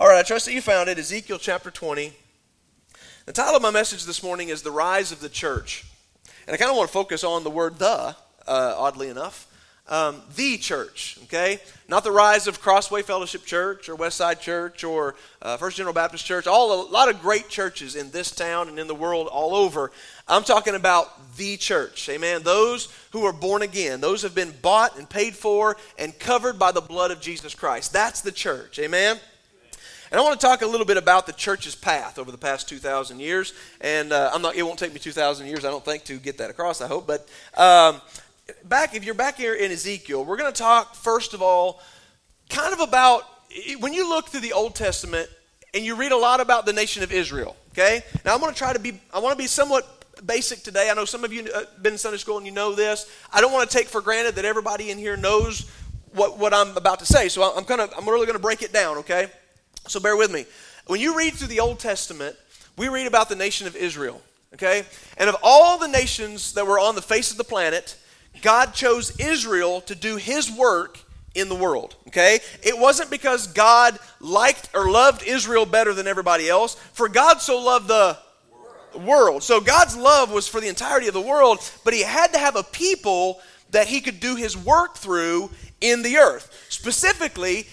All right, I trust that you found it. Ezekiel chapter 20. The title of my message this morning is The Rise of the Church. And I kind of want to focus on the word the, uh, oddly enough. Um, the church, okay? Not the rise of Crossway Fellowship Church or Westside Church or uh, First General Baptist Church. All a lot of great churches in this town and in the world all over. I'm talking about the church, amen. Those who are born again, those have been bought and paid for and covered by the blood of Jesus Christ. That's the church, amen. And I want to talk a little bit about the church's path over the past 2,000 years. And uh, I'm not, it won't take me 2,000 years, I don't think, to get that across, I hope. But um, back, if you're back here in Ezekiel, we're going to talk, first of all, kind of about when you look through the Old Testament and you read a lot about the nation of Israel, okay? Now, I'm going to try to be, I want to be somewhat basic today. I know some of you have uh, been in Sunday school and you know this. I don't want to take for granted that everybody in here knows what, what I'm about to say. So I'm kind of I'm really going to break it down, okay? So bear with me. When you read through the Old Testament, we read about the nation of Israel, okay? And of all the nations that were on the face of the planet, God chose Israel to do his work in the world. Okay? It wasn't because God liked or loved Israel better than everybody else, for God so loved the world. So God's love was for the entirety of the world, but he had to have a people that he could do his work through in the earth. Specifically,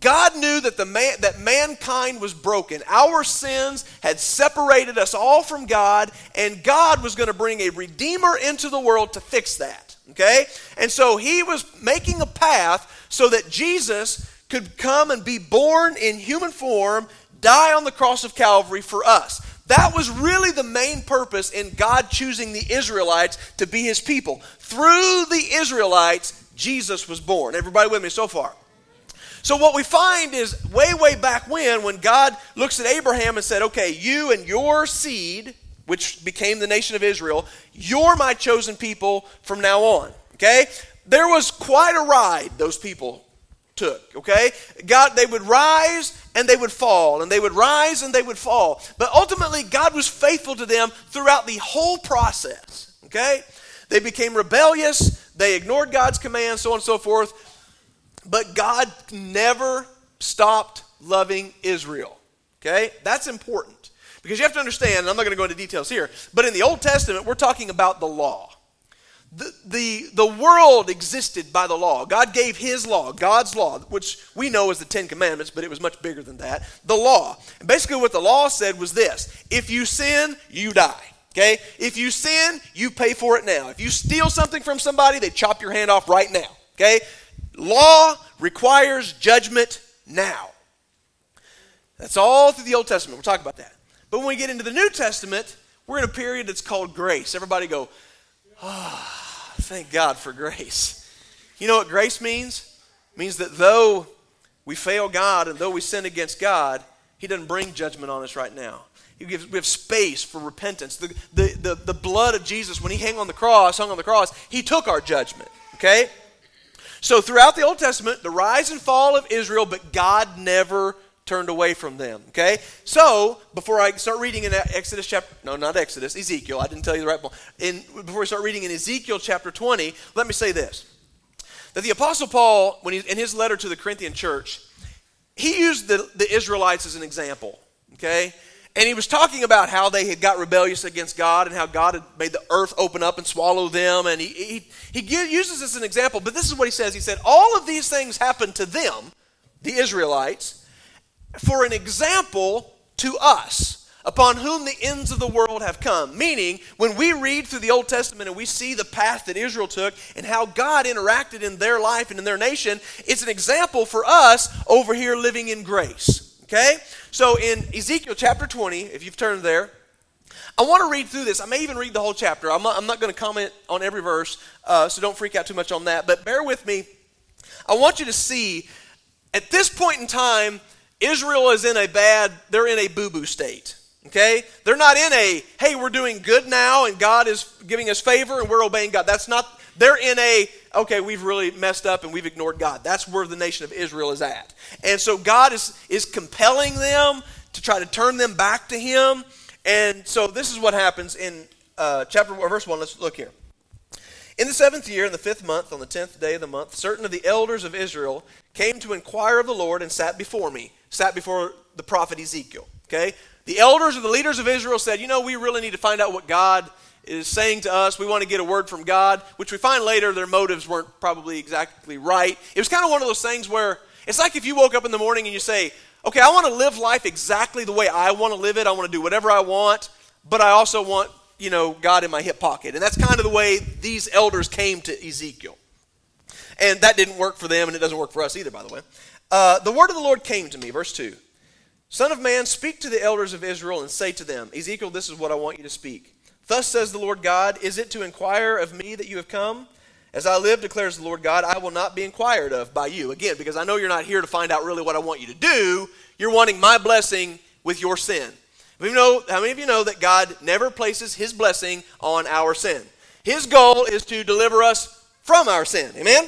God knew that the man, that mankind was broken. Our sins had separated us all from God, and God was going to bring a redeemer into the world to fix that. Okay? And so he was making a path so that Jesus could come and be born in human form, die on the cross of Calvary for us. That was really the main purpose in God choosing the Israelites to be his people. Through the Israelites, Jesus was born. Everybody with me so far? So, what we find is way, way back when, when God looks at Abraham and said, Okay, you and your seed, which became the nation of Israel, you're my chosen people from now on. Okay? There was quite a ride those people took, okay? God, they would rise and they would fall, and they would rise and they would fall. But ultimately, God was faithful to them throughout the whole process, okay? They became rebellious, they ignored God's commands, so on and so forth. But God never stopped loving Israel, okay? That's important. Because you have to understand, and I'm not going to go into details here, but in the Old Testament, we're talking about the law. The, the, the world existed by the law. God gave His law, God's law, which we know as the Ten Commandments, but it was much bigger than that. The law. And basically, what the law said was this if you sin, you die. Okay? If you sin, you pay for it now. If you steal something from somebody, they chop your hand off right now. Okay? Law requires judgment now. That's all through the Old Testament. We'll talk about that. But when we get into the New Testament, we're in a period that's called grace. Everybody go, ah. Oh. Thank God for grace. You know what grace means? It means that though we fail God and though we sin against God, He doesn't bring judgment on us right now. He gives, we have space for repentance. The, the, the, the blood of Jesus, when He hung on the cross, hung on the cross, He took our judgment. Okay? So throughout the Old Testament, the rise and fall of Israel, but God never turned away from them. Okay? So, before I start reading in Exodus chapter, no, not Exodus, Ezekiel, I didn't tell you the right one. In, before we start reading in Ezekiel chapter 20, let me say this. That the Apostle Paul, when he, in his letter to the Corinthian church, he used the, the Israelites as an example. Okay? And he was talking about how they had got rebellious against God and how God had made the earth open up and swallow them. And he, he, he uses this as an example, but this is what he says. He said, All of these things happened to them, the Israelites, for an example to us upon whom the ends of the world have come. Meaning, when we read through the Old Testament and we see the path that Israel took and how God interacted in their life and in their nation, it's an example for us over here living in grace. Okay? So in Ezekiel chapter 20, if you've turned there, I want to read through this. I may even read the whole chapter. I'm not, not going to comment on every verse, uh, so don't freak out too much on that. But bear with me. I want you to see at this point in time, Israel is in a bad, they're in a boo boo state. Okay? They're not in a, hey, we're doing good now and God is giving us favor and we're obeying God. That's not, they're in a, okay, we've really messed up and we've ignored God. That's where the nation of Israel is at. And so God is, is compelling them to try to turn them back to Him. And so this is what happens in uh, chapter, 1 verse 1. Let's look here. In the seventh year, in the fifth month, on the tenth day of the month, certain of the elders of Israel came to inquire of the Lord and sat before me, sat before the prophet Ezekiel. Okay? The elders or the leaders of Israel said, You know, we really need to find out what God is saying to us. We want to get a word from God, which we find later their motives weren't probably exactly right. It was kind of one of those things where it's like if you woke up in the morning and you say, Okay, I want to live life exactly the way I want to live it. I want to do whatever I want, but I also want, you know, God in my hip pocket. And that's kind of the way these elders came to Ezekiel. And that didn't work for them, and it doesn't work for us either, by the way. Uh, the word of the Lord came to me, verse 2. Son of man, speak to the elders of Israel and say to them, Ezekiel, this is what I want you to speak. Thus says the Lord God, Is it to inquire of me that you have come? As I live, declares the Lord God, I will not be inquired of by you. Again, because I know you're not here to find out really what I want you to do. You're wanting my blessing with your sin. We know, how many of you know that God never places his blessing on our sin? His goal is to deliver us from our sin. Amen?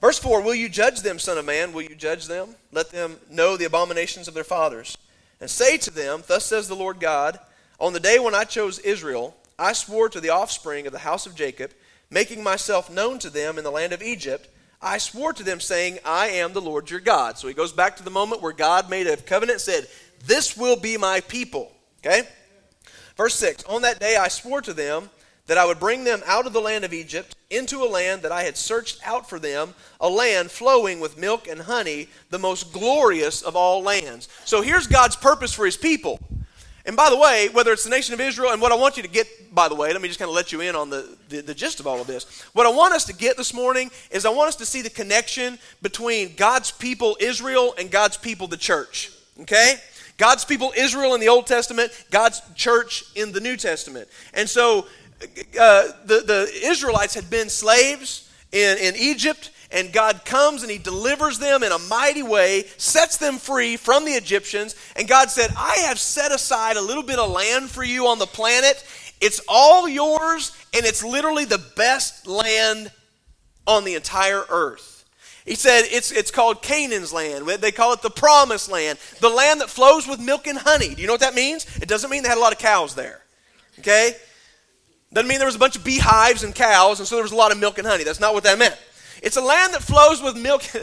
Verse 4 Will you judge them, Son of Man? Will you judge them? Let them know the abominations of their fathers. And say to them, Thus says the Lord God, On the day when I chose Israel, I swore to the offspring of the house of Jacob, making myself known to them in the land of Egypt. I swore to them, saying, I am the Lord your God. So he goes back to the moment where God made a covenant said, This will be my people. Okay? Verse 6 On that day I swore to them, that I would bring them out of the land of Egypt into a land that I had searched out for them, a land flowing with milk and honey, the most glorious of all lands. So here's God's purpose for his people. And by the way, whether it's the nation of Israel, and what I want you to get, by the way, let me just kind of let you in on the, the, the, gist of all of this. What I want us to get this morning is I want us to see the connection between God's people, Israel, and God's people, the church. Okay? God's people, Israel, in the Old Testament, God's church in the New Testament. And so uh, the, the Israelites had been slaves in, in Egypt, and God comes and He delivers them in a mighty way, sets them free from the Egyptians. And God said, I have set aside a little bit of land for you on the planet. It's all yours, and it's literally the best land on the entire earth. He said it's, it's called Canaan's land. They call it the promised land, the land that flows with milk and honey. Do you know what that means? It doesn't mean they had a lot of cows there. Okay? Doesn't mean there was a bunch of beehives and cows, and so there was a lot of milk and honey. That's not what that meant. It's a land that flows with milk.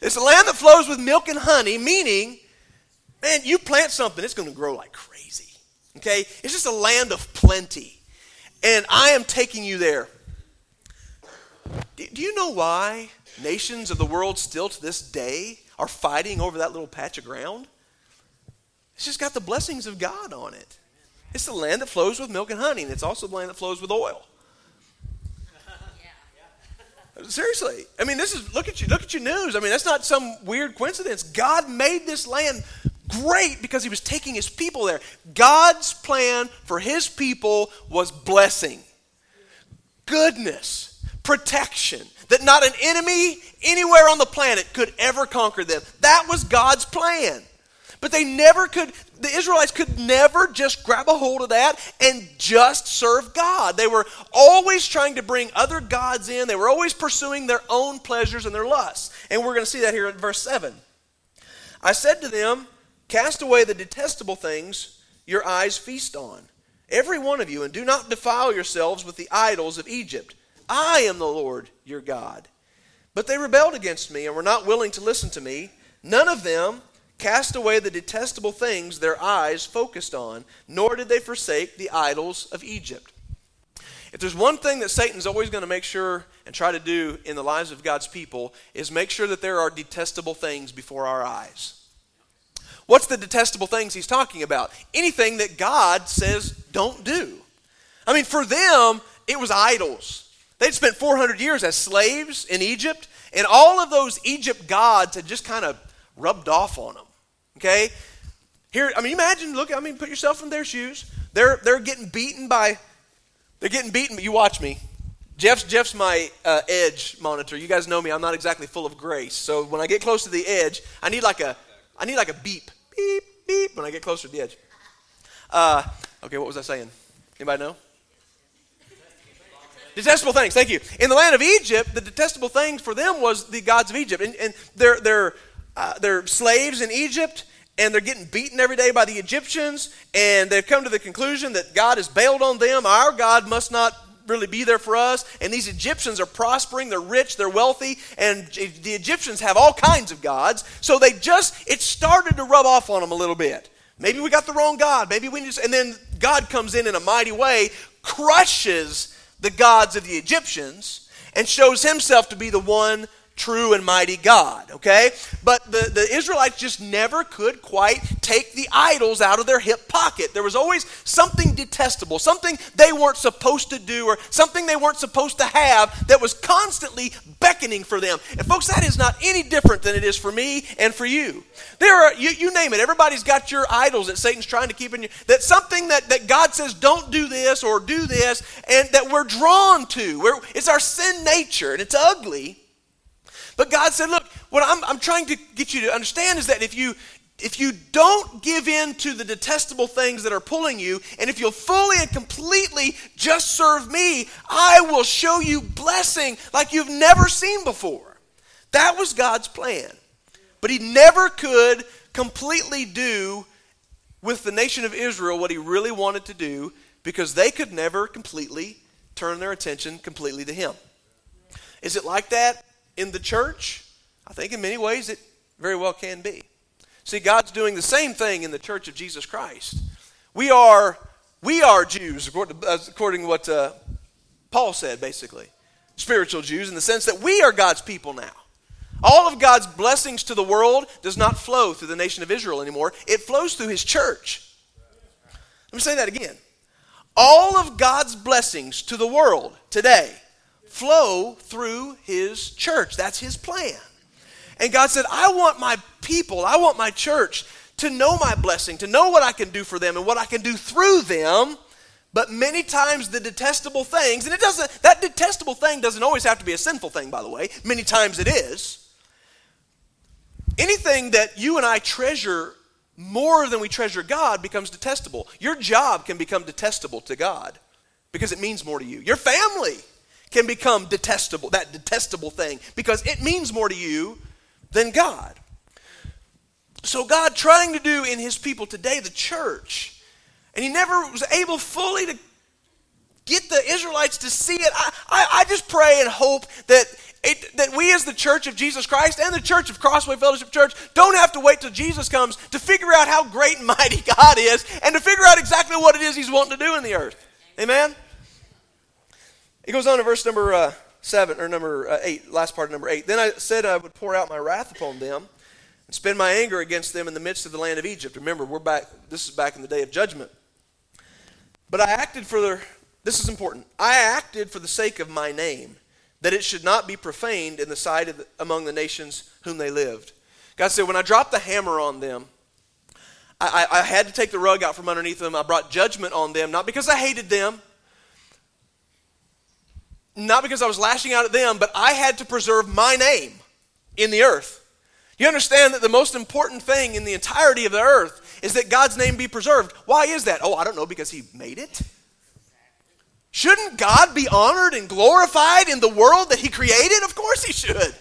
it's a land that flows with milk and honey, meaning, man, you plant something, it's going to grow like crazy. Okay? It's just a land of plenty. And I am taking you there. Do you know why nations of the world still to this day are fighting over that little patch of ground? It's just got the blessings of God on it. It's the land that flows with milk and honey, and it's also the land that flows with oil. Seriously. I mean, this is look at you, look at your news. I mean, that's not some weird coincidence. God made this land great because he was taking his people there. God's plan for his people was blessing, goodness, protection, that not an enemy anywhere on the planet could ever conquer them. That was God's plan. But they never could, the Israelites could never just grab a hold of that and just serve God. They were always trying to bring other gods in, they were always pursuing their own pleasures and their lusts. And we're going to see that here in verse 7. I said to them, Cast away the detestable things your eyes feast on, every one of you, and do not defile yourselves with the idols of Egypt. I am the Lord your God. But they rebelled against me and were not willing to listen to me. None of them cast away the detestable things their eyes focused on, nor did they forsake the idols of Egypt. If there's one thing that Satan's always going to make sure and try to do in the lives of God's people is make sure that there are detestable things before our eyes. What's the detestable things he's talking about? Anything that God says don't do. I mean, for them, it was idols. They'd spent 400 years as slaves in Egypt, and all of those Egypt gods had just kind of rubbed off on them. Okay? Here, I mean, imagine, look, I mean, put yourself in their shoes. They're, they're getting beaten by, they're getting beaten, but you watch me. Jeff's, Jeff's my uh, edge monitor. You guys know me. I'm not exactly full of grace. So when I get close to the edge, I need like a, I need like a beep, beep, beep when I get closer to the edge. Uh, okay, what was I saying? Anybody know? Detestable things, thank you. In the land of Egypt, the detestable things for them was the gods of Egypt. And, and they're, they're, uh, they're slaves in Egypt, and they're getting beaten every day by the Egyptians, and they've come to the conclusion that God has bailed on them. Our God must not really be there for us. And these Egyptians are prospering, they're rich, they're wealthy, and the Egyptians have all kinds of gods. So they just, it started to rub off on them a little bit. Maybe we got the wrong God. Maybe we just, and then God comes in in a mighty way, crushes the gods of the Egyptians, and shows himself to be the one true and mighty God, okay? But the, the Israelites just never could quite take the idols out of their hip pocket. There was always something detestable, something they weren't supposed to do, or something they weren't supposed to have that was constantly beckoning for them. And folks, that is not any different than it is for me and for you. There are, you, you name it, everybody's got your idols that Satan's trying to keep in you. That's something that, that God says, don't do this or do this, and that we're drawn to. We're, it's our sin nature, and it's ugly. But God said, look, what I'm, I'm trying to get you to understand is that if you if you don't give in to the detestable things that are pulling you, and if you'll fully and completely just serve me, I will show you blessing like you've never seen before. That was God's plan. But he never could completely do with the nation of Israel what he really wanted to do because they could never completely turn their attention completely to him. Is it like that in the church? I think in many ways it very well can be. See, God's doing the same thing in the church of Jesus Christ. We are, we are Jews, according to, according to what uh, Paul said, basically. Spiritual Jews, in the sense that we are God's people now. All of God's blessings to the world does not flow through the nation of Israel anymore, it flows through his church. Let me say that again. All of God's blessings to the world today flow through his church. That's his plan. And God said, I want my people, I want my church to know my blessing, to know what I can do for them and what I can do through them. But many times the detestable things, and it doesn't, that detestable thing doesn't always have to be a sinful thing, by the way. Many times it is. Anything that you and I treasure more than we treasure God becomes detestable. Your job can become detestable to God because it means more to you. Your family can become detestable, that detestable thing, because it means more to you than God. So, God trying to do in his people today, the church, and he never was able fully to get the Israelites to see it. I, I, I just pray and hope that it, that we as the church of Jesus Christ and the church of Crossway Fellowship Church don't have to wait till Jesus comes to figure out how great and mighty God is and to figure out exactly what it is he's wanting to do in the earth. Amen? He goes on to verse number uh, 7, or number uh, 8, last part of number 8. Then I said I would pour out my wrath upon them and spend my anger against them in the midst of the land of Egypt. Remember, we're back, this is back in the day of judgment. But I acted for the, this is important, I acted for the sake of my name, that it should not be profaned in the sight of the, among the nations whom they lived. God said, when I dropped the hammer on them, I, I had to take the rug out from underneath them. I brought judgment on them, not because I hated them, not because I was lashing out at them, but I had to preserve my name in the earth. You understand that the most important thing in the entirety of the earth is that God's name be preserved. Why is that? Oh, I don't know, because He made it. Shouldn't God be honored and glorified in the world that He created? Of course He should.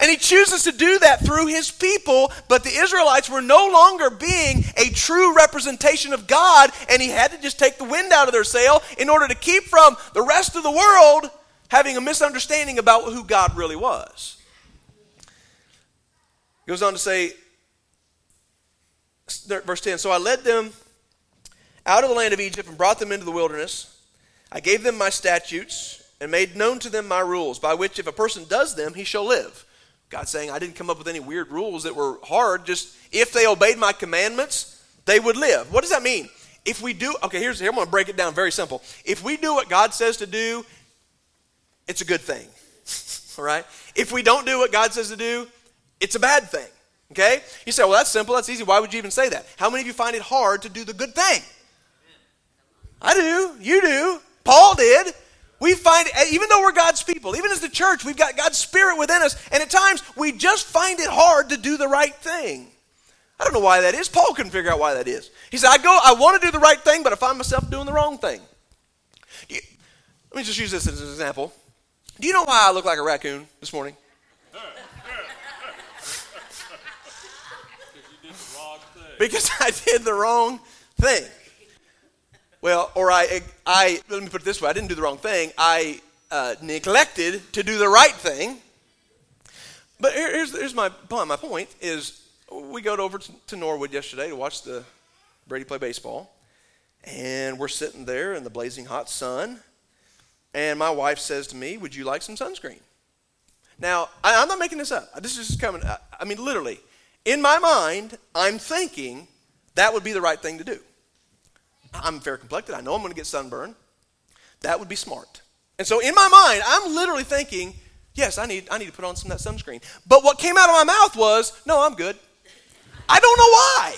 And He chooses to do that through His people, but the Israelites were no longer being a true representation of God, and He had to just take the wind out of their sail in order to keep from the rest of the world having a misunderstanding about who God really was. He goes on to say, verse 10 So I led them out of the land of Egypt and brought them into the wilderness. I gave them my statutes and made known to them my rules, by which if a person does them, he shall live. God saying, I didn't come up with any weird rules that were hard, just if they obeyed my commandments, they would live. What does that mean? If we do, okay, here's here, I'm going to break it down very simple. If we do what God says to do it's a good thing. All right? If we don't do what God says to do, it's a bad thing. Okay? You say, well, that's simple, that's easy. Why would you even say that? How many of you find it hard to do the good thing? I do. You do. Paul did. We find, eh, even though we're God's people, even as the church, we've got God's Spirit within us, and at times we just find it hard to do the right thing. I don't know why that is. Paul couldn't figure out why that is. He said, I go, I want to do the right thing, but I find myself doing the wrong thing. Let me just use this as an example. Do you know why I look like a raccoon this morning? because you did the wrong thing. Because I did the wrong thing. Well, or I, I let me put it this way: I didn't do the wrong thing. I uh, neglected to do the right thing. But here's, here's my point. My point is, we go over to Norwood yesterday to watch the Brady play baseball, and we're sitting there in the blazing hot sun, and my wife says to me, "Would you like some sunscreen?" Now, I, am not making this up. This is just coming. I mean, literally, in my mind, I'm thinking that would be the right thing to do. I'm fair complected. I know I'm going to get sunburn. That would be smart. And so in my mind, I'm literally thinking, yes, I need, I need to put on some of that sunscreen. But what came out of my mouth was, no, I'm good. I don't know why.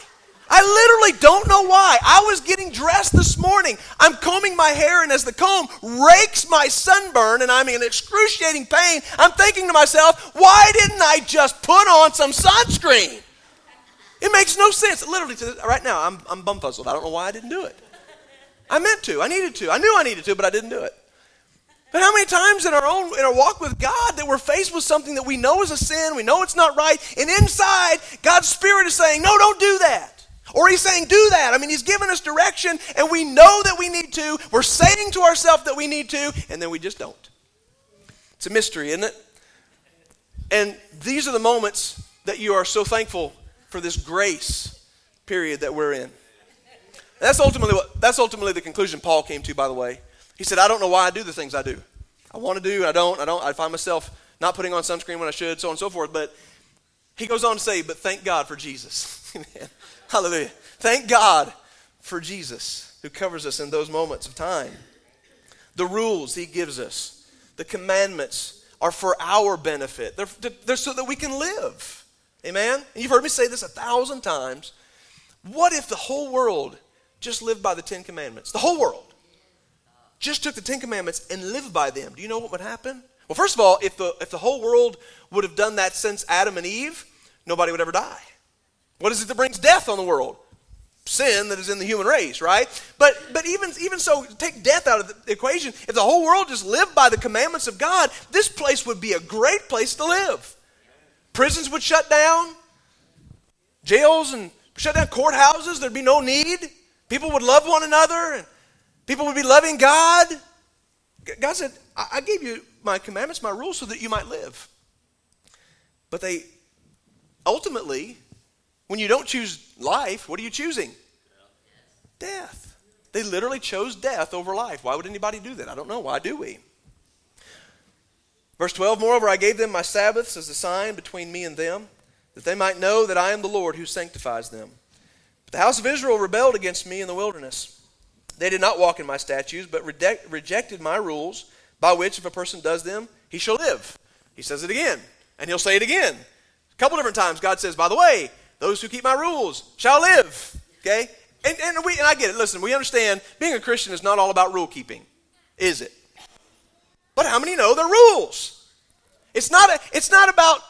I literally don't know why. I was getting dressed this morning. I'm combing my hair, and as the comb rakes my sunburn, and I'm in excruciating pain, I'm thinking to myself, why didn't I just put on some sunscreen? It makes no sense. Literally, right now, I'm, I'm bumfuzzled. I don't know why I didn't do it. I meant to. I needed to. I knew I needed to, but I didn't do it. But how many times in our own in our walk with God that we're faced with something that we know is a sin, we know it's not right, and inside God's Spirit is saying, "No, don't do that." Or he's saying, do that. I mean, he's given us direction, and we know that we need to. We're saying to ourselves that we need to, and then we just don't. It's a mystery, isn't it? And these are the moments that you are so thankful for this grace period that we're in. That's ultimately what that's ultimately the conclusion Paul came to, by the way. He said, I don't know why I do the things I do. I want to do, I don't, I don't, I find myself not putting on sunscreen when I should, so on and so forth. But he goes on to say, but thank God for Jesus. Hallelujah. Thank God for Jesus who covers us in those moments of time. The rules he gives us, the commandments are for our benefit. They're, they're so that we can live. Amen? And you've heard me say this a thousand times. What if the whole world just lived by the Ten Commandments? The whole world just took the Ten Commandments and lived by them. Do you know what would happen? Well, first of all, if the, if the whole world would have done that since Adam and Eve, nobody would ever die. What is it that brings death on the world? Sin that is in the human race, right? But but even even so, take death out of the equation. If the whole world just lived by the commandments of God, this place would be a great place to live. Prisons would shut down, jails and shut down courthouses. There'd be no need. People would love one another, and people would be loving God. God said, "I gave you my commandments, my rules, so that you might live." But they ultimately when you don't choose life, what are you choosing? Death. They literally chose death over life. Why would anybody do that? I don't know. Why do we? Verse 12 Moreover, I gave them my Sabbaths as a sign between me and them, that they might know that I am the Lord who sanctifies them. But the house of Israel rebelled against me in the wilderness. They did not walk in my statutes, but rejected my rules, by which, if a person does them, he shall live. He says it again, and he'll say it again. A couple different times, God says, By the way, those who keep my rules shall live. Okay? And, and, we, and I get it. Listen, we understand being a Christian is not all about rule keeping, is it? But how many know the rules? It's not, a, it's not about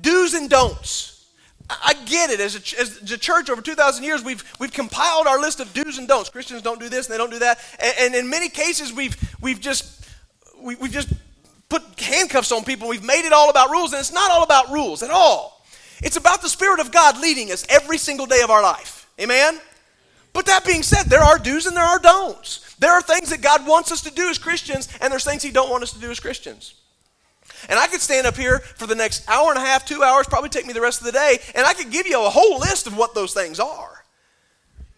do's and don'ts. I get it. As a, as a, church over 2,000 years, we've, we've compiled our list of do's and don'ts. Christians don't do this and they don't do that. And, and in many cases, we've, we've, just, we, we've just put handcuffs on people. We've made it all about rules, and it's not all about rules at all. It's about the Spirit of God leading us every single day of our life. Amen? But that being said, there are do's and there are don'ts. There are things that God wants us to do as Christians, and there's things He don't want us to do as Christians. And I could stand up here for the next hour and a half, two hours, probably take me the rest of the day, and I could give you a whole list of what those things are.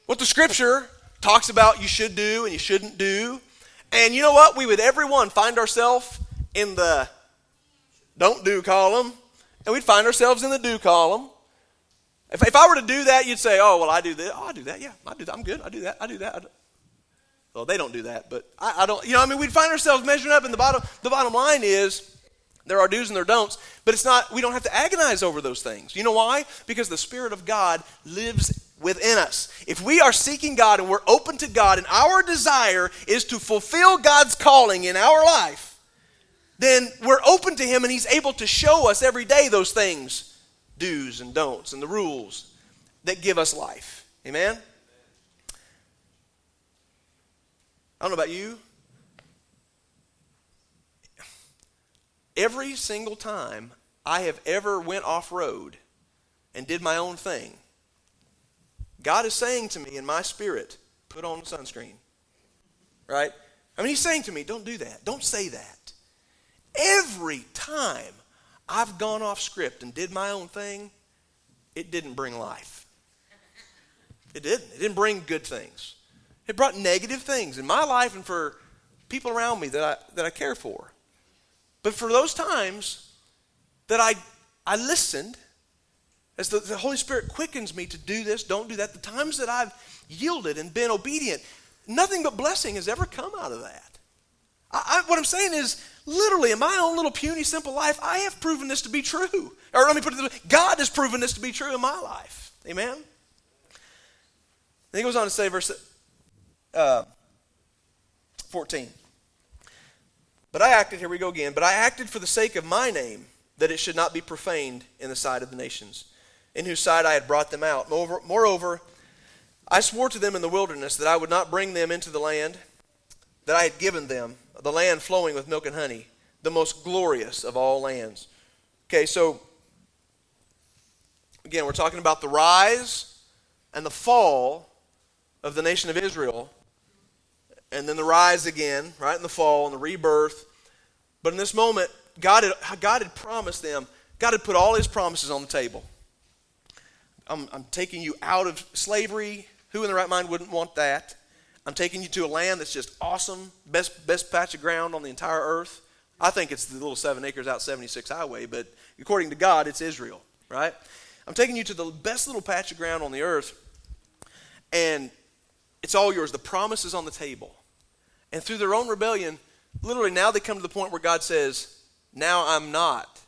What the Scripture talks about you should do and you shouldn't do. And you know what? We would everyone find ourselves in the don't do column and we'd find ourselves in the do column. If, if I were to do that, you'd say, oh, well, I do this. Oh, I do that. Yeah, I do that. I'm good. I do that. I do that. I do. Well, they don't do that, but I, I don't. You know, I mean, we'd find ourselves measuring up, and the bottom, the bottom line is there are do's and there don'ts, but it's not, we don't have to agonize over those things. You know why? Because the Spirit of God lives within us. If we are seeking God and we're open to God, and our desire is to fulfill God's calling in our life, then we're open to Him and He's able to show us every day those things do's and don'ts and the rules that give us life. Amen? I don't know about you. Every single time I have ever went off road and did my own thing, God is saying to me in my spirit, put on sunscreen. right? I mean, he's saying to me, don't do that. Don't say that. Every time I've gone off script and did my own thing, it didn't bring life. It didn't. It didn't bring good things. It brought negative things in my life and for people around me that I, that I care for. But for those times that I, I listened, as the, the Holy Spirit quickens me to do this, don't do that, the times that I've yielded and been obedient, nothing but blessing has ever come out of that. I, I, what I'm saying is, literally, in my own little puny, simple life, I have proven this to be true. Or let me put it this way God has proven this to be true in my life. Amen? Then he goes on to say, verse uh, 14. But I acted, here we go again, but I acted for the sake of my name, that it should not be profaned in the sight of the nations, in whose sight I had brought them out. Moreover, moreover, I swore to them in the wilderness that I would not bring them into the land that I had given them, the land flowing with milk and honey, the most glorious of all lands. Okay, so again, we're talking about the rise and the fall of the nation of Israel and then the rise again, right in the fall and the rebirth. But in this moment, God had, God had promised them, God had put all his promises on the table. I'm, I'm taking you out of slavery. Who in the right mind wouldn't want that? I'm taking you to a land that's just awesome, best, best patch of ground on the entire earth. I think it's the little seven acres out 76 highway, but according to God, it's Israel, right? I'm taking you to the best little patch of ground on the earth, and it's all yours. The promise is on the table. And through their own rebellion, literally now they come to the point where God says, Now I'm not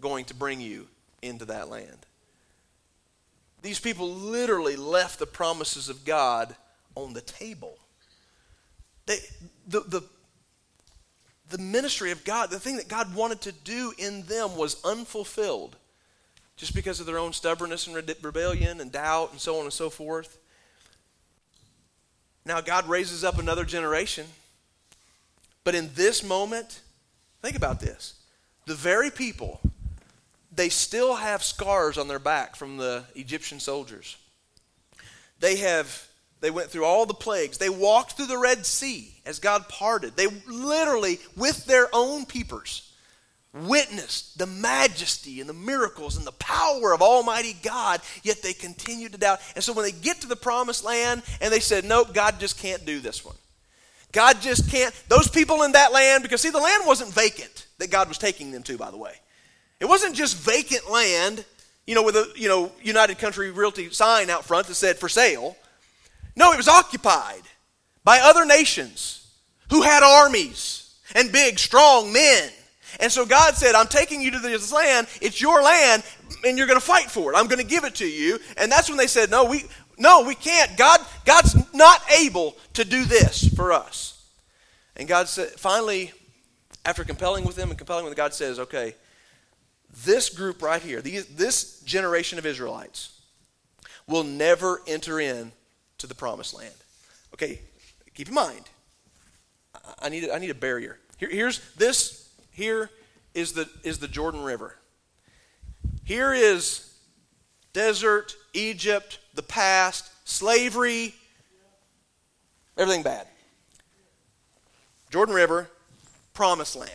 going to bring you into that land. These people literally left the promises of God on the table. They, the, the, the ministry of God, the thing that God wanted to do in them was unfulfilled just because of their own stubbornness and rebellion and doubt and so on and so forth. Now, God raises up another generation but in this moment, think about this. The very people, they still have scars on their back from the Egyptian soldiers. They have they went through all the plagues. They walked through the Red Sea as God parted. They literally, with their own peepers, witnessed the majesty and the miracles and the power of Almighty God, yet they continued to doubt. And so when they get to the promised land and they said, Nope, God just can't do this one. God just can't, those people in that land, because see, the land wasn't vacant that God was taking them to, by the way. It wasn't just vacant land, you know, with a, you know, United Country Realty sign out front that said for sale. No, it was occupied by other nations who had armies and big, strong men. And so God said, I'm taking you to this land. It's your land, and you're going to fight for it. I'm going to give it to you. And that's when they said, No, we, no, we can't. God, God's not able to do this for us. And God said, finally, after compelling with them and compelling with them, God says, okay, this group right here, these, this generation of Israelites, will never enter in to the promised land. Okay, keep in mind, I need, I need a barrier. Here, here's this, here is the, is the Jordan River. Here is desert, Egypt, the past, slavery, everything bad. Jordan River, promised land.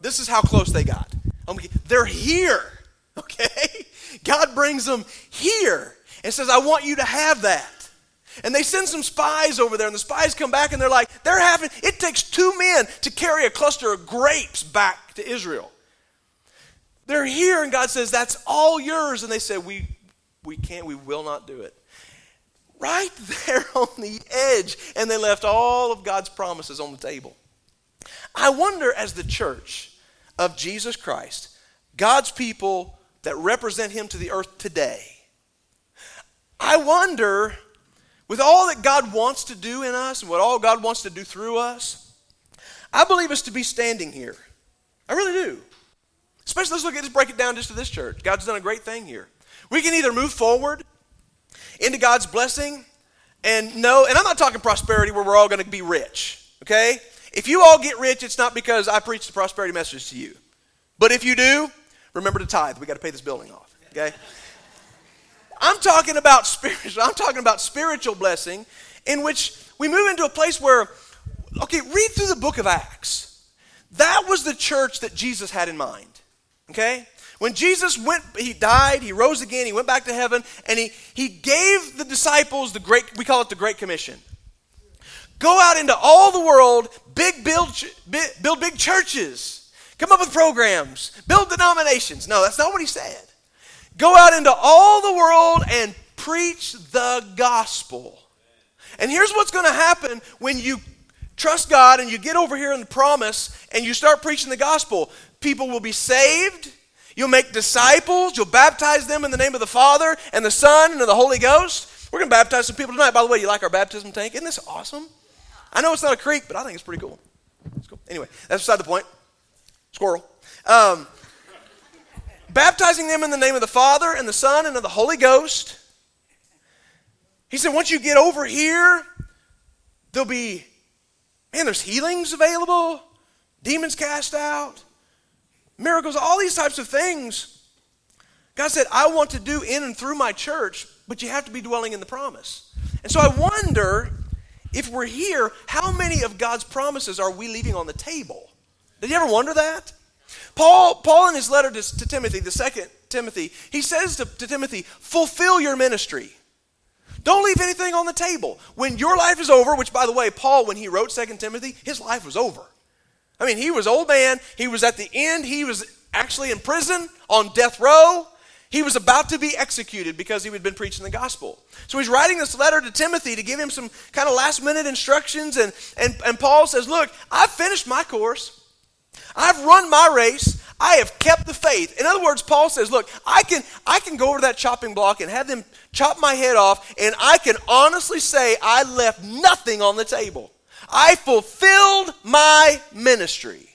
This is how close they got. They're here, okay? God brings them here and says, I want you to have that. And they send some spies over there, and the spies come back and they're like, they're having, it takes two men to carry a cluster of grapes back to Israel. They're here, and God says, that's all yours. And they say, we, we can't, we will not do it. Right there on the edge, and they left all of God's promises on the table. I wonder, as the church of Jesus Christ, God's people that represent Him to the earth today, I wonder, with all that God wants to do in us and what all God wants to do through us, I believe us to be standing here. I really do. Especially, let's look at this, break it down just to this church. God's done a great thing here. We can either move forward into God's blessing and know, and I'm not talking prosperity where we're all going to be rich, okay? If you all get rich, it's not because I preach the prosperity message to you. But if you do, remember to tithe. We got to pay this building off, okay? I'm talking about spiritual, I'm talking about spiritual blessing in which we move into a place where okay, read through the book of Acts. That was the church that Jesus had in mind. Okay? When Jesus went, he died, he rose again, he went back to heaven, and he, he gave the disciples the great, we call it the Great Commission. Go out into all the world, big build, build big churches, come up with programs, build denominations. No, that's not what he said. Go out into all the world and preach the gospel. And here's what's going to happen when you trust God and you get over here in the promise and you start preaching the gospel. People will be saved. You'll make disciples. You'll baptize them in the name of the Father and the Son and of the Holy Ghost. We're going to baptize some people tonight. By the way, you like our baptism tank? Isn't this awesome? I know it's not a creek, but I think it's pretty cool. It's cool. Anyway, that's beside the point. Squirrel. Um, baptizing them in the name of the Father and the Son and of the Holy Ghost. He said, once you get over here, there'll be, man, there's healings available, demons cast out, miracles, all these types of things. God said, I want to do in and through my church, but you have to be dwelling in the promise. And so I wonder if we're here, how many of God's promises are we leaving on the table? Did you ever wonder that? Paul, Paul in his letter to, to Timothy, the second Timothy, he says to, to Timothy, fulfill your ministry. Don't leave anything on the table. When your life is over, which by the way, Paul, when he wrote Second Timothy, his life was over. I mean, he was old man. He was at the end. He was actually in prison on death row. He was about to be executed because he had been preaching the gospel. So he's writing this letter to Timothy to give him some kind of last minute instructions. And, and, and Paul says, Look, I've finished my course, I've run my race. I have kept the faith. In other words, Paul says, look, I can, I can go over that chopping block and have them chop my head off, and I can honestly say I left nothing on the table. I fulfilled my ministry.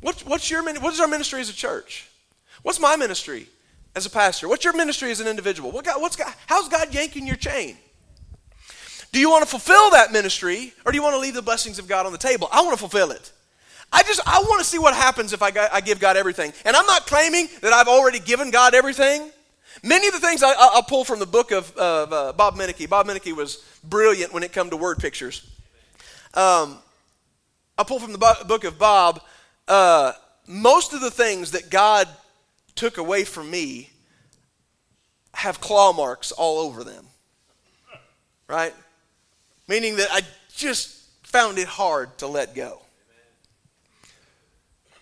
What's, what's your, what is our ministry as a church? What's my ministry as a pastor? What's your ministry as an individual? What God, what's God, how's God yanking your chain? Do you want to fulfill that ministry, or do you want to leave the blessings of God on the table? I want to fulfill it. I just I want to see what happens if I, I give God everything. And I'm not claiming that I've already given God everything. Many of the things I, will pull from the book of, of uh, Bob Minicky. Bob Minicky was brilliant when it come to word pictures. Um, I pull from the book of Bob. Uh, most of the things that God took away from me have claw marks all over them. Right? Meaning that I just found it hard to let go.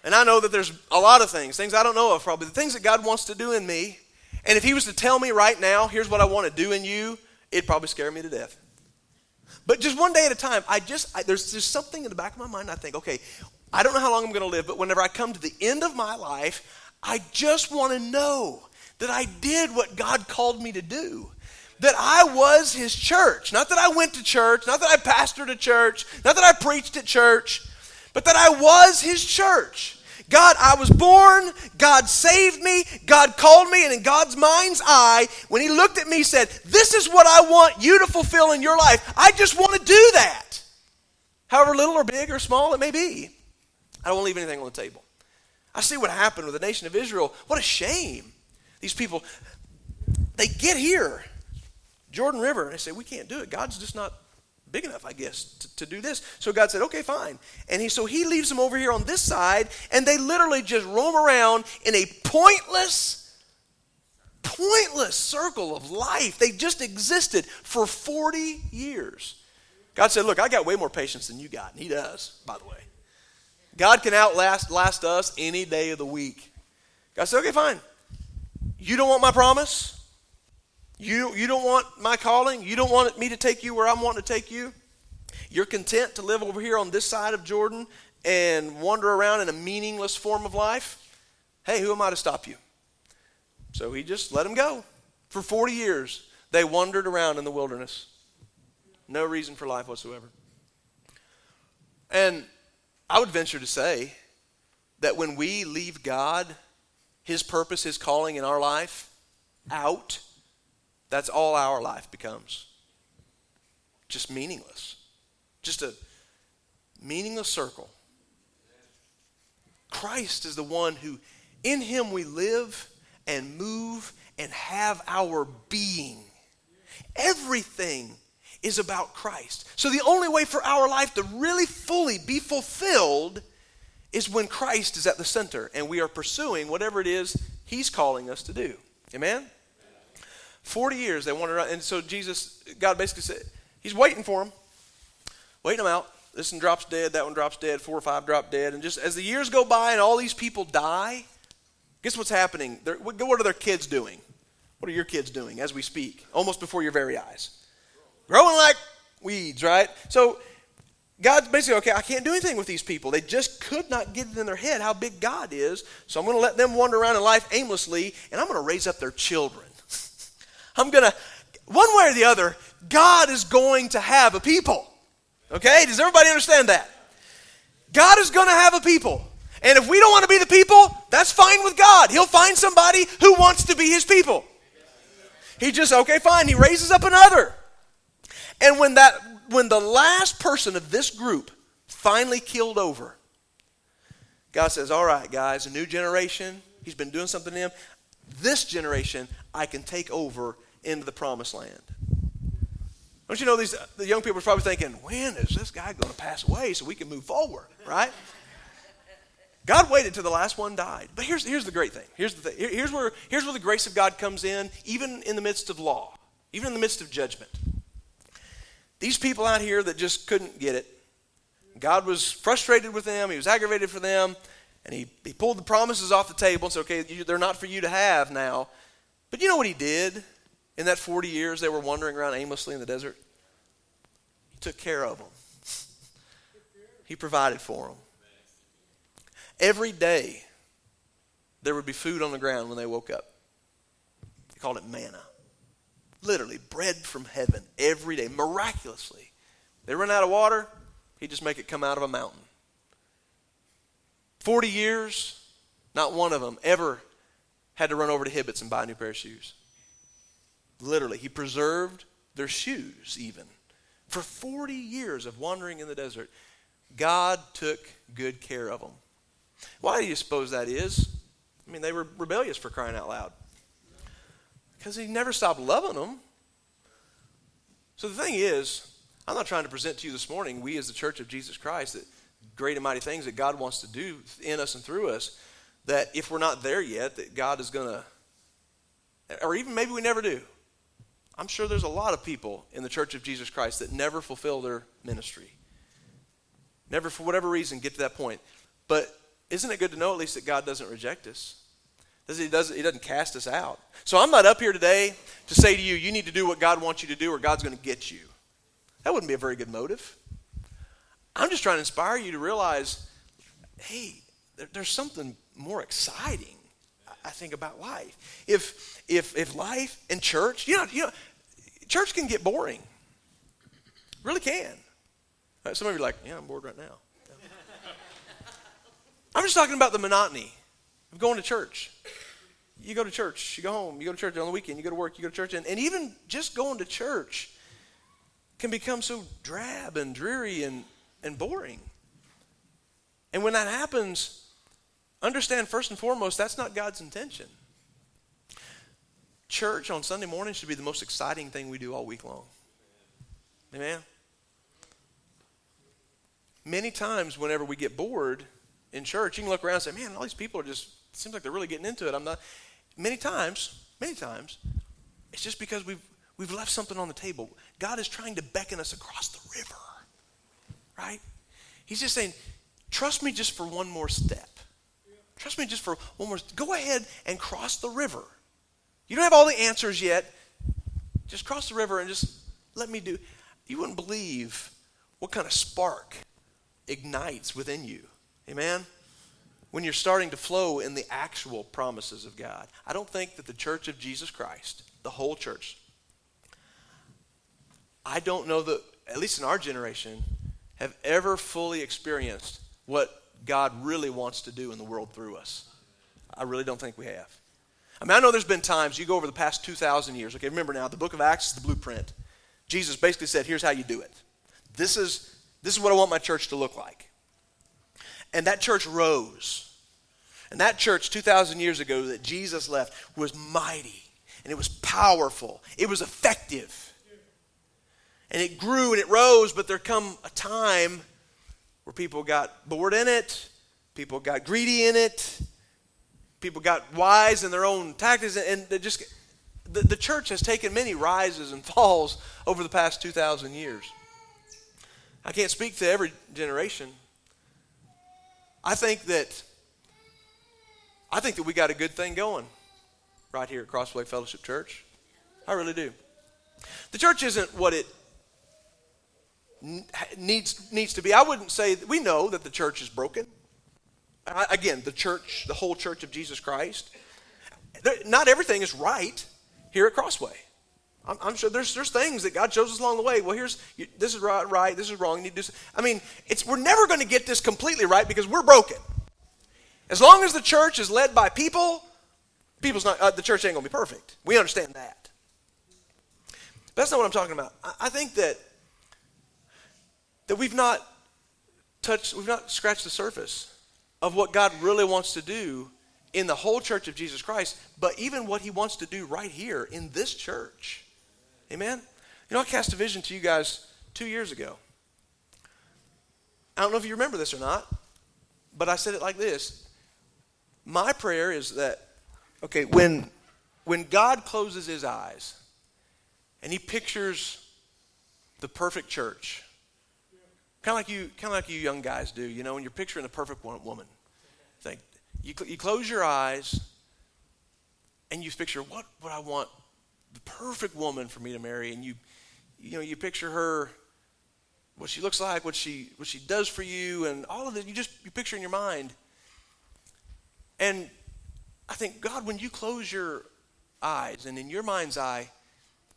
And I know that there's a lot of things, things I don't know of probably, the things that God wants to do in me. And if He was to tell me right now, here's what I want to do in you, it'd probably scare me to death. But just one day at a time, I just, I, there's just something in the back of my mind. I think, okay, I don't know how long I'm going to live, but whenever I come to the end of my life, I just want to know that I did what God called me to do. That I was His church. Not that I went to church, not that I pastored a church, not that I preached at church, but that I was His church. God, I was born, God saved me, God called me, and in God's mind's eye, when He looked at me, said, This is what I want you to fulfill in your life. I just want to do that. However little or big or small it may be. I don't want to leave anything on the table. I see what happened with the nation of Israel. What a shame. These people, they get here, Jordan River, and they say, We can't do it. God's just not big enough, I guess, to, to, do this. So God said, okay, fine. And he, so he leaves them over here on this side, and they literally just roam around in a pointless, pointless circle of life. They just existed for 40 years. God said, look, I got way more patience than you got. And he does, by the way. God can outlast last us any day of the week. God said, okay, fine. You don't want my promise? You, you don't want my calling? You don't want me to take you where I'm wanting to take you? You're content to live over here on this side of Jordan and wander around in a meaningless form of life? Hey, who am I to stop you? So he just let him go. For 40 years, they wandered around in the wilderness. No reason for life whatsoever. And I would venture to say that when we leave God, His purpose, His calling in our life out, that's all our life becomes. Just meaningless. Just a meaningless circle. Christ is the one who, in Him, we live and move and have our being. Everything is about Christ. So the only way for our life to really fully be fulfilled is when Christ is at the center and we are pursuing whatever it is He's calling us to do. Amen? 40 years they wanted, and so Jesus, God basically said, He's waiting for them, waiting them out. This one drops dead, that one drops dead, four or five drop dead. And just as the years go by and all these people die, guess what's happening? They're, what are their kids doing? What are your kids doing as we speak? Almost before your very eyes. Growing like weeds, right? So God's basically, okay, I can't do anything with these people. They just could not get it in their head how big God is. So I'm going to let them wander around in life aimlessly, and I'm going to raise up their children. I'm going to, one way or the other, God is going to have a people. Okay? Does everybody understand that? God is going to have a people. And if we don't want to be the people, that's fine with God. He'll find somebody who wants to be his people. He just, okay, fine. He raises up another. And when that when the last person of this group finally killed over, God says, All right, guys, a new generation. He's been doing something to them. This generation, I can take over into the promised land. Don't you know these the young people are probably thinking, when is this guy going to pass away so we can move forward, right? God waited till the last one died. But here's, here's the great thing. Here's, the thing. Here's, where, here's where the grace of God comes in, even in the midst of law, even in the midst of judgment. These people out here that just couldn't get it, God was frustrated with them, He was aggravated for them, and He, he pulled the promises off the table and said, okay, they're not for you to have now. But you know what He did? In that 40 years they were wandering around aimlessly in the desert? He took care of them, He provided for them. Every day, there would be food on the ground when they woke up. They called it manna. Literally, bread from heaven every day, miraculously. They run out of water, he'd just make it come out of a mountain. 40 years, not one of them ever had to run over to Hibbett's and buy a new pair of shoes. Literally, he preserved their shoes even. For 40 years of wandering in the desert, God took good care of them. Why do you suppose that is? I mean, they were rebellious for crying out loud. Because he never stopped loving them. So the thing is, I'm not trying to present to you this morning, we as the church of Jesus Christ, that great and mighty things that God wants to do in us and through us, that if we're not there yet, that God is going to, or even maybe we never do, I'm sure there's a lot of people in the Church of Jesus Christ that never fulfill their ministry. Never, for whatever reason, get to that point. But isn't it good to know at least that God doesn't reject us? He doesn't, he doesn't cast us out. So I'm not up here today to say to you, you need to do what God wants you to do or God's going to get you. That wouldn't be a very good motive. I'm just trying to inspire you to realize hey, there, there's something more exciting, I think, about life. If, if, if life and church, you know, you know, church can get boring. Really can. Uh, some of you are like, yeah, I'm bored right now. I'm just talking about the monotony of going to church. You go to church, you go home, you go to church on the weekend, you go to work, you go to church, and, and even just going to church can become so drab and dreary and, and boring. And when that happens, understand first and foremost, that's not God's intention. Church on Sunday morning should be the most exciting thing we do all week long. Amen? Many times, whenever we get bored in church, you can look around and say, man, all these people are just, seems like they're really getting into it. I'm not. Many times, many times, it's just because we've, we've left something on the table. God is trying to beckon us across the river, right? He's just saying, trust me just for one more step. Trust me just for one more. Go ahead and cross the river. You don't have all the answers yet. Just cross the river and just let me do. You wouldn't believe what kind of spark ignites within you. Amen? When you're starting to flow in the actual promises of God. I don't think that the church of Jesus Christ, the whole church, I don't know that, at least in our generation, have ever fully experienced what God really wants to do in the world through us. I really don't think we have. I mean, I know there's been times, you go over the past 2,000 years. Okay, remember now, the book of Acts is the blueprint. Jesus basically said, here's how you do it. This is, this is what I want my church to look like. And that church rose. And that church 2,000 years ago that Jesus left was mighty and it was powerful, it was effective. and it grew and it rose, but there come a time where people got bored in it, people got greedy in it, people got wise in their own tactics, and just the, the church has taken many rises and falls over the past 2,000 years. I can't speak to every generation. I think that I think that we got a good thing going right here at Crossway Fellowship Church. I really do. The church isn't what it needs needs to be. I wouldn't say we know that the church is broken. Again, the church, the whole church of Jesus Christ. Not everything is right here at Crossway. I'm, I'm, sure there's there's things that God shows us along the way. Well, here's this is right, right. This is wrong. You need to do. I mean, it's we're never going to get this completely right because we're broken. As long as the church is led by people, people's not uh, the church ain't going to be perfect. We understand that. But that's not what I'm talking about. I, I think that that we've not touched, we've not scratched the surface of what God really wants to do in the whole church of Jesus Christ, but even what he wants to do right here in this church. Amen? You know, I cast a vision to you guys two years ago. I don't know if you remember this or not, but I said it like this. My prayer is that, okay, when, when God closes his eyes and he pictures the perfect church, Kind of like you, kind of like you young guys do, you know, when you're picturing the perfect woman. Think you, you close your eyes and you picture what would I want the perfect woman for me to marry, and you, you know, you picture her, what she looks like, what she what she does for you, and all of it. You just you picture in your mind. And I think God, when you close your eyes and in your mind's eye,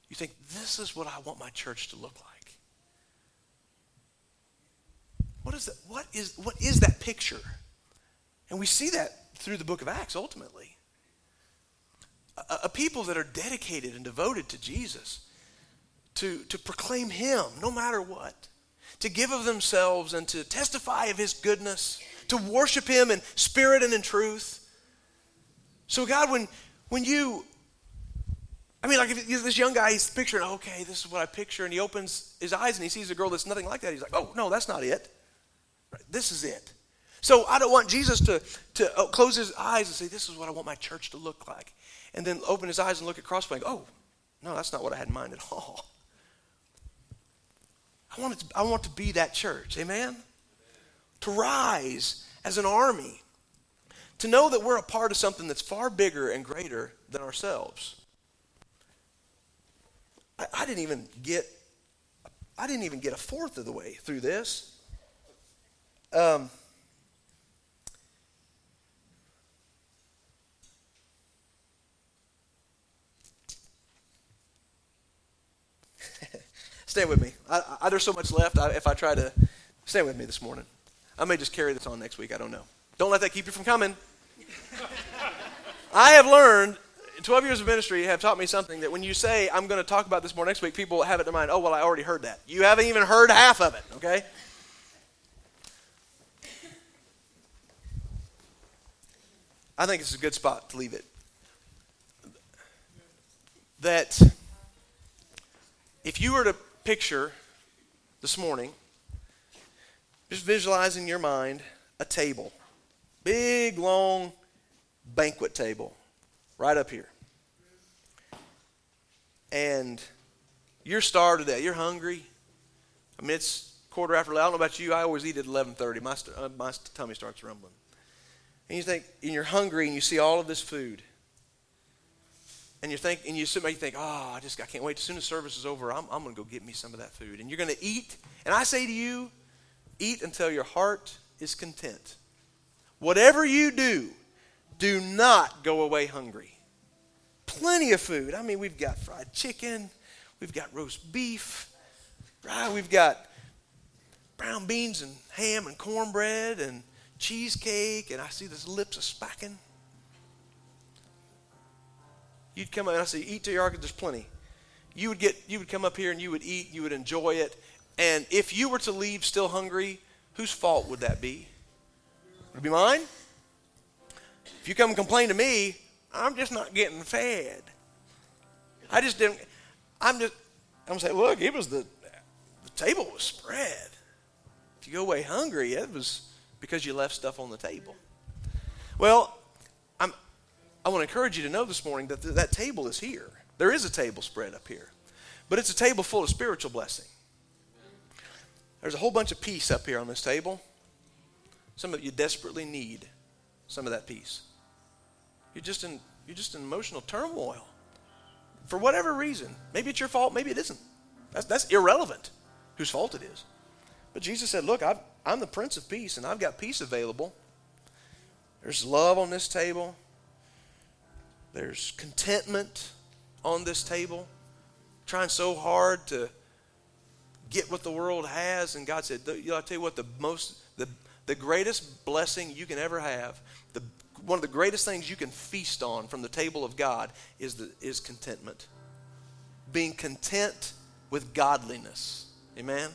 you think this is what I want my church to look like. What is that? What is, what is that picture? And we see that through the book of Acts ultimately. A, a people that are dedicated and devoted to Jesus, to, to proclaim Him no matter what, to give of themselves and to testify of His goodness, to worship Him in spirit and in truth. So, God, when, when you I mean, like if this young guy, he's picturing, okay, this is what I picture, and he opens his eyes and he sees a girl that's nothing like that. He's like, oh, no, that's not it. This is it. So I don't want Jesus to, to uh, close his eyes and say, This is what I want my church to look like. And then open his eyes and look at Crossway and go, Oh, no, that's not what I had in mind at all. I want, to, I want to be that church. Amen? To rise as an army. To know that we're a part of something that's far bigger and greater than ourselves. I, I didn't even get I didn't even get a fourth of the way through this. Um, stay with me. I, I, there's so much left. I, if I try to stay with me this morning, I may just carry this on next week. I don't know. Don't let that keep you from coming. I have learned 12 years of ministry have taught me something that when you say, I'm going to talk about this more next week, people have it in mind, oh, well, I already heard that. You haven't even heard half of it, okay? I think it's a good spot to leave it. That if you were to picture this morning, just visualize in your mind a table, big, long banquet table right up here. And you're starved to death. You're hungry. I mean, it's quarter after. I don't know about you. I always eat at 11:30. My, uh, my tummy starts rumbling. And you think, and you're hungry and you see all of this food. And you think, and you sit think, oh, I just, I can't wait. As soon as service is over, I'm, I'm going to go get me some of that food. And you're going to eat. And I say to you, eat until your heart is content. Whatever you do, do not go away hungry. Plenty of food. I mean, we've got fried chicken, we've got roast beef, right? We've got brown beans and ham and cornbread and cheesecake, and I see this lips are smacking. You'd come up and I say, eat till your heart, there's plenty. You would get you would come up here and you would eat, you would enjoy it. And if you were to leave still hungry, whose fault would that be? Would it be mine? If you come and complain to me, I'm just not getting fed. I just didn't I'm just I'm saying, look, it was the the table was spread. If you go away hungry, it was because you left stuff on the table. Well, I'm, I want to encourage you to know this morning that th- that table is here. There is a table spread up here, but it's a table full of spiritual blessing. There's a whole bunch of peace up here on this table. Some of you desperately need some of that peace. You're just in, you're just in emotional turmoil for whatever reason. Maybe it's your fault, maybe it isn't. That's, that's irrelevant whose fault it is. But Jesus said, Look, i am the Prince of Peace, and I've got peace available. There's love on this table, there's contentment on this table. Trying so hard to get what the world has, and God said, you know, I tell you what, the most, the, the greatest blessing you can ever have, the, one of the greatest things you can feast on from the table of God is, the, is contentment. Being content with godliness. Amen?